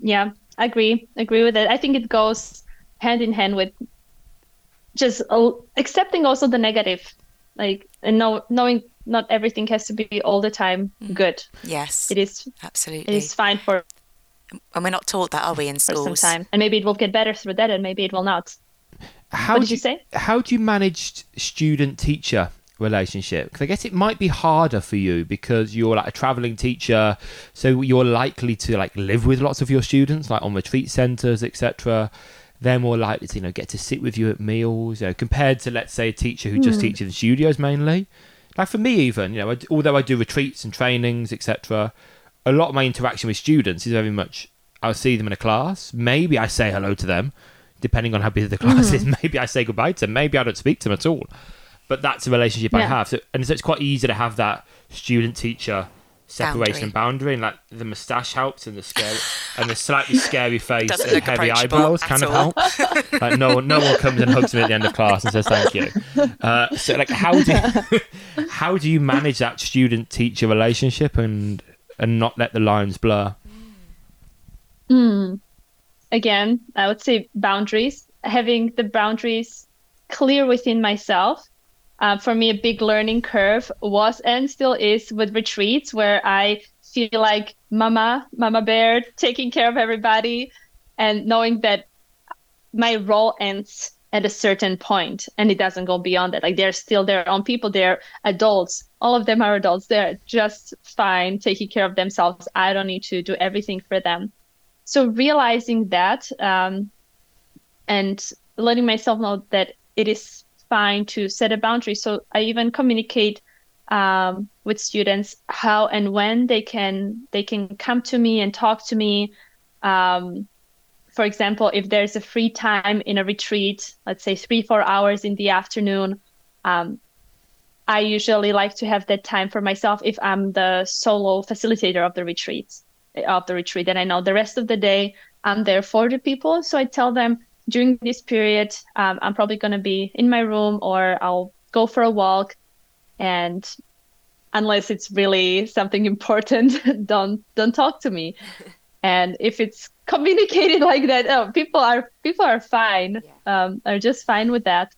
Yeah, I agree. Agree with it. I think it goes hand in hand with just uh, accepting also the negative, like and know, knowing not everything has to be all the time good. yes It is absolutely It is fine for, and we're not taught that are we in for some schools time, and maybe it will get better through that, and maybe it will not. How what did do you say? How do you manage student teacher relationship? Because I guess it might be harder for you because you're like a traveling teacher, so you're likely to like live with lots of your students, like on retreat centers, etc. they're more likely to you know get to sit with you at meals. You know, compared to let's say a teacher who just hmm. teaches in studios mainly. Like for me, even you know, I, although I do retreats and trainings, etc. A lot of my interaction with students is very much I'll see them in a class. Maybe I say hello to them, depending on how busy the class is. (laughs) Maybe I say goodbye to them. Maybe I don't speak to them at all. But that's a relationship I have. So, and so it's quite easy to have that student teacher separation Boundary. and boundary. And like the moustache helps, and the scary and the slightly (laughs) scary face Doesn't and heavy eyebrows kind of all. help. like no one, no one comes and hugs me at the end of class and says thank you. Uh, so like how do you, (laughs) how do you manage that student teacher relationship and and not let the lines blur? Hmm. Again, I would say boundaries. Having the boundaries clear within myself. Uh, for me, a big learning curve was and still is with retreats where I feel like mama, mama bear, (laughs) taking care of everybody, and knowing that my role ends at a certain point and it doesn't go beyond that. Like they're still their own people, they're adults. All of them are adults. They're just fine taking care of themselves. I don't need to do everything for them. So realizing that um, and letting myself know that it is fine to set a boundary. So I even communicate um, with students how and when they can they can come to me and talk to me. Um, for example, if there's a free time in a retreat, let's say three four hours in the afternoon, um, I usually like to have that time for myself if I'm the solo facilitator of the retreat of the retreat and I know the rest of the day I'm there for the people. So I tell them during this period, um, I'm probably going to be in my room or I'll go for a walk. And unless it's really something important, (laughs) don't don't talk to me. (laughs) And if it's communicated (laughs) like that, oh, people are people are fine, um, are just fine with that.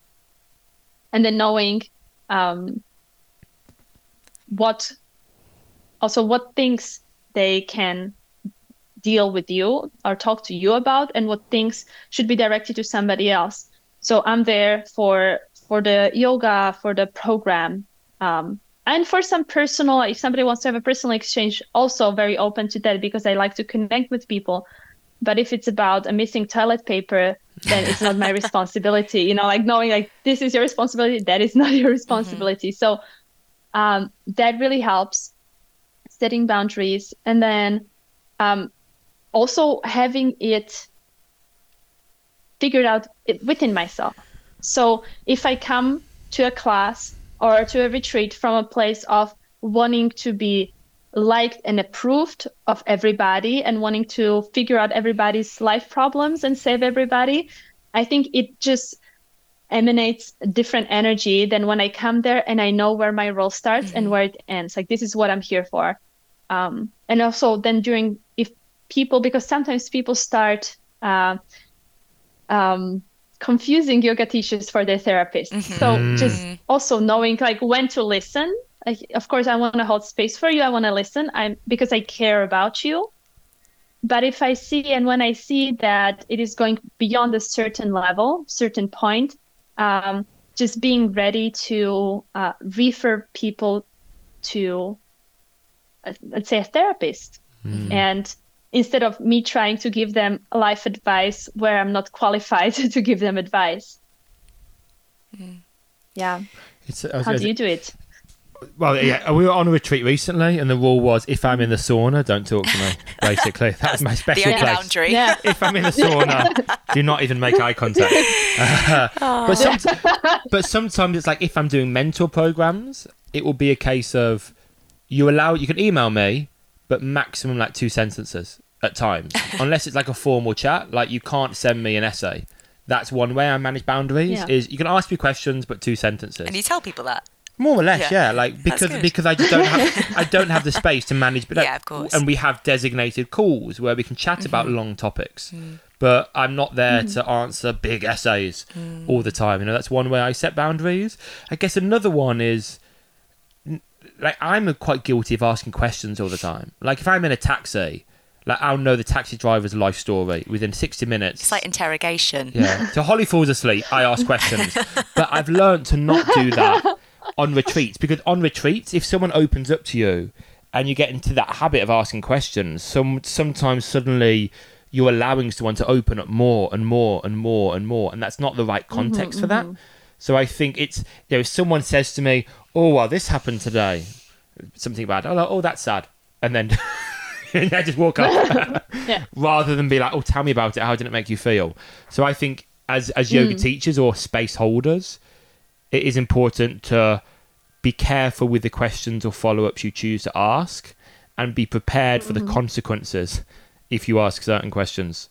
And then knowing um, what also what things they can deal with you or talk to you about and what things should be directed to somebody else. So i'm there for for the yoga for the program um, and for some personal if somebody wants to have a personal exchange also very open to that because i like to connect with people. But if it's about a missing toilet paper then it's not my responsibility you know like knowing like this is your responsibility that is not your responsibility. So um, that really helps setting boundaries. And then um, also having it figured out it- within myself. So if i come to a class or to a retreat from a place of wanting to be liked and approved of everybody and wanting to figure out everybody's life problems and save everybody i think it just emanates a different energy than when i come there and i know where my role starts and where it ends. Like this is what i'm here for. Um, and also then during if people because sometimes people start uh, um, confusing yoga teachers for their therapists so just also knowing like when to listen like, of course i want to hold space for you i want to listen i'm because i care about you. But if i see and when i see that it is going beyond a certain level certain point um, just being ready to uh, refer people to uh, let's say a therapist. And instead of me trying to give them life advice where i'm not qualified (laughs) to give them advice. Yeah. It's, was how do you do it Well, yeah, we were on a retreat recently, and the rule was if I'm in the sauna, don't talk to me. Basically, that's my special only place. boundary. yeah (laughs) If I'm in the sauna, do not even make eye contact. (laughs) Uh, but, some, but sometimes it's like if I'm doing mentor programs, it will be a case of you allow you can email me, but maximum like two sentences at times, (laughs) unless it's like a formal chat. Like you can't send me an essay. That's one way I manage boundaries. Yeah. Is you can ask me questions, but two sentences. And you tell people that. More or less, Yeah. yeah. Like because because I just don't have I (laughs) don't have the space to manage. But Yeah, of course. And we have designated calls where we can chat about Mm-hmm. long topics. Mm. But I'm not there to answer big essays Mm. all the time. You know, that's one way I set boundaries. I guess another one is like I'm quite guilty of asking questions all the time. Like if I'm in a taxi, like I'll know the taxi driver's life story within 60 minutes. It's like interrogation. Yeah. So Holly falls asleep. I ask questions, (laughs) but I've learned to not do that on retreats because on retreats, if someone opens up to you and you get into that habit of asking questions, some sometimes suddenly you're allowing someone to open up more and more and more and more, and that's not the right mm-hmm, context for that. Mm-hmm. So I think it's you know, if someone says to me, "Oh, well, this happened today," something bad. Oh, I'm like, "Oh, that's sad," and then (laughs) and I just walk up, (laughs) (laughs) Yeah. rather than be like, "Oh, tell me about it. How did it make you feel?" So I think as as yoga mm. teachers or space holders, it is important to be careful with the questions or follow ups you choose to ask, and be prepared for the consequences if you ask certain questions.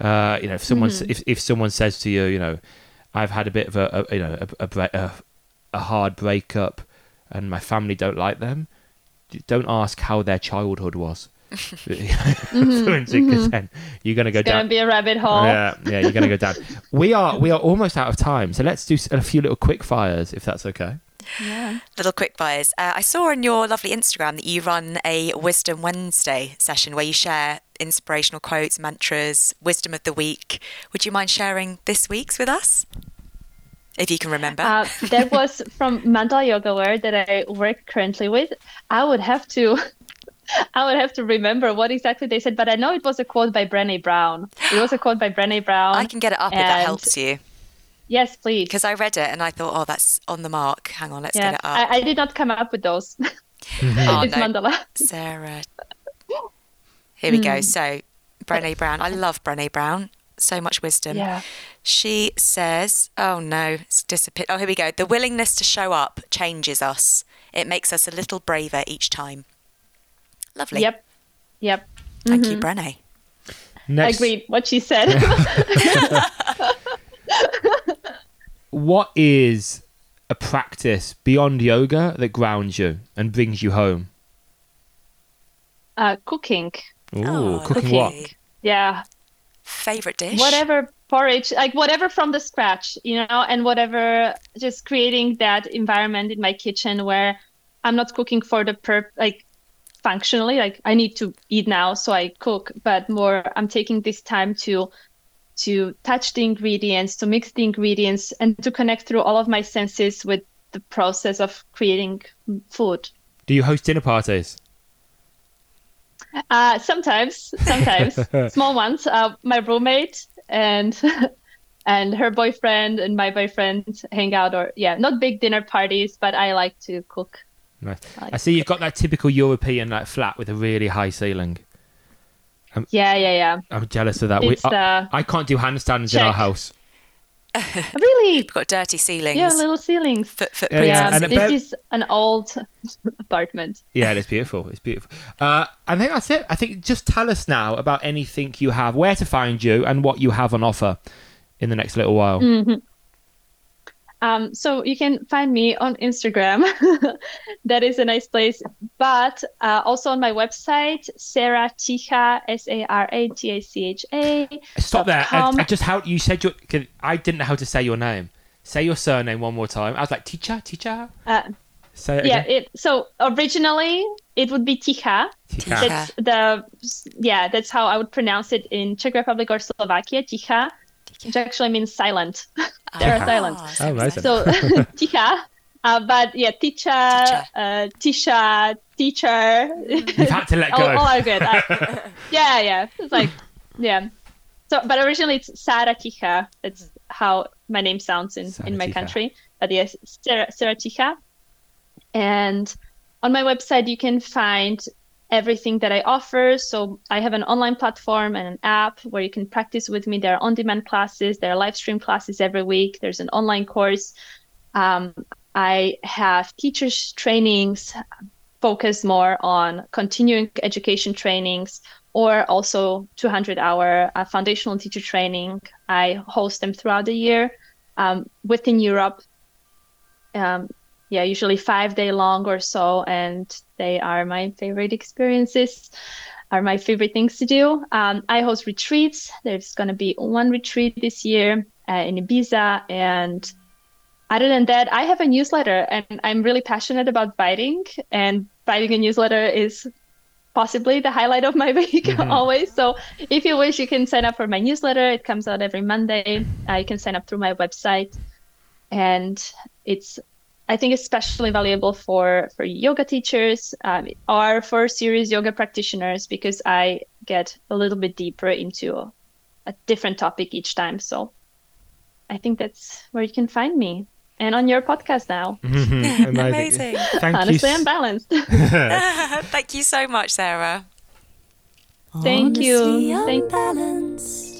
Uh, you know, if someone s if if someone says to you, you know, I've had a bit of a, a you know a, a, bre- a a hard breakup, and my family don't like them. Don't ask how their childhood was. (laughs) Because then you're gonna go It's gonna be a rabbit hole. Yeah, yeah, you're gonna go down. We are we are almost out of time, so let's do a few little quick fires if that's okay. Yeah. Little quick fires. Uh, I saw on your lovely Instagram that you run a Wisdom Wednesday session where you share inspirational quotes, mantras, wisdom of the week. Would you mind sharing this week's with us? If you can remember. Uh, that was from Mandala Yoga Wear that I work currently with. I would have to, (laughs) I would have to remember what exactly they said, but I know it was a quote by Brené Brown. It was a quote by Brené Brown. (gasps) I can get it up if that helps you. Yes, please. Because I read it and I thought, oh, that's on the mark. Hang on, let's Yeah, get it up. I, I did not come up with those. (laughs) (laughs) oh, it's no. Mandala. Sarah. Here we go. Hmm. So, Brené Brown. I love Brené Brown. So much wisdom. Yeah. She says, oh no, it's disappeared. Oh, here we go. The willingness to show up changes us. It makes us a little braver each time. Lovely. Yep. Yep. Thank you, Brené. Next, Agreed. What she said. (laughs) (laughs) what is a practice beyond yoga that grounds you and brings you home? uh, cooking. Ooh, Oh, cooking what? Yeah. Favorite dish? whatever porridge like whatever from the scratch you know and whatever just creating that environment in my kitchen where i'm not cooking for the perp like functionally like i need to eat now so i cook but more i'm taking this time to to touch the ingredients to mix the ingredients and to connect through all of my senses with the process of creating food Do you host dinner parties? Uh, sometimes, sometimes (laughs) small ones. Uh, my roommate and (laughs) and her boyfriend and my boyfriend hang out, or yeah, not big dinner parties, but I like to cook. Nice. I like I see you've got that typical European like flat with a really high ceiling. Yeah, yeah, yeah. I'm jealous of that. We, It's I, uh, I can't do handstands in our house. (laughs) really We've got dirty ceilings. yeah, little ceilings. Foot, foot Yeah, Yeah, and this bit- is an old (laughs) apartment. Yeah, it's beautiful. It's beautiful. Uh, I think that's it. I think just tell us now about anything you have, where to find you, and what you have on offer in the next little while. Mm. Um, so you can find me on Instagram. (laughs) that is a nice place. But uh, also on my website, Sarah Ticha, S A R A T A C H A. Stop there. I. I just how you said your. I didn't know how to say your name. Say your surname one more time. I was like Ticha, Ticha. Uh, it yeah, again. it so originally it would be Ticha. Ticha. That's the yeah, that's how I would pronounce it in Czech Republic or Slovakia, Ticha, which actually means silent. (laughs) They're Ah, silent. so Oh, amazing. So (laughs) (laughs) Ticha. Uh, but yeah, teacher, Teacher. uh, Tisha, teacher. You've had to let go. all are good. I- yeah, yeah. It's like, yeah. So, but originally it's Sara Ticha. That's how my name sounds in, Sara in my Ticha. country. But yes, Sarah, Sarah Ticha. And on my website, you can find everything that I offer. So I have an online platform and an app where you can practice with me. There are on-demand classes. There are live stream classes every week. There's an online course. Um, I have teachers trainings focused more on continuing education trainings or also 200 hour uh, foundational teacher training. I host them throughout the year um, within Europe. Um, yeah, usually five day long or so, and they are my favorite experiences. Are my favorite things to do. Um, I host retreats. There's going to be one retreat this year uh, in Ibiza, and other than that, I have a newsletter, and I'm really passionate about writing. And writing a newsletter is possibly the highlight of my (laughs) week Mhm. always. So if you wish, you can sign up for my newsletter. It comes out every Monday. Uh, you can sign up through my website, and it's I think especially valuable for for yoga teachers um, or for serious yoga practitioners because I get a little bit deeper into a, a different topic each time. So I think that's where you can find me and on your podcast now. (laughs) (laughs) Amazing. Amazing. Thank Honestly, you. I'm balanced. (laughs) Thank you so much, Sarah. Thank you. Thank- unbalanced.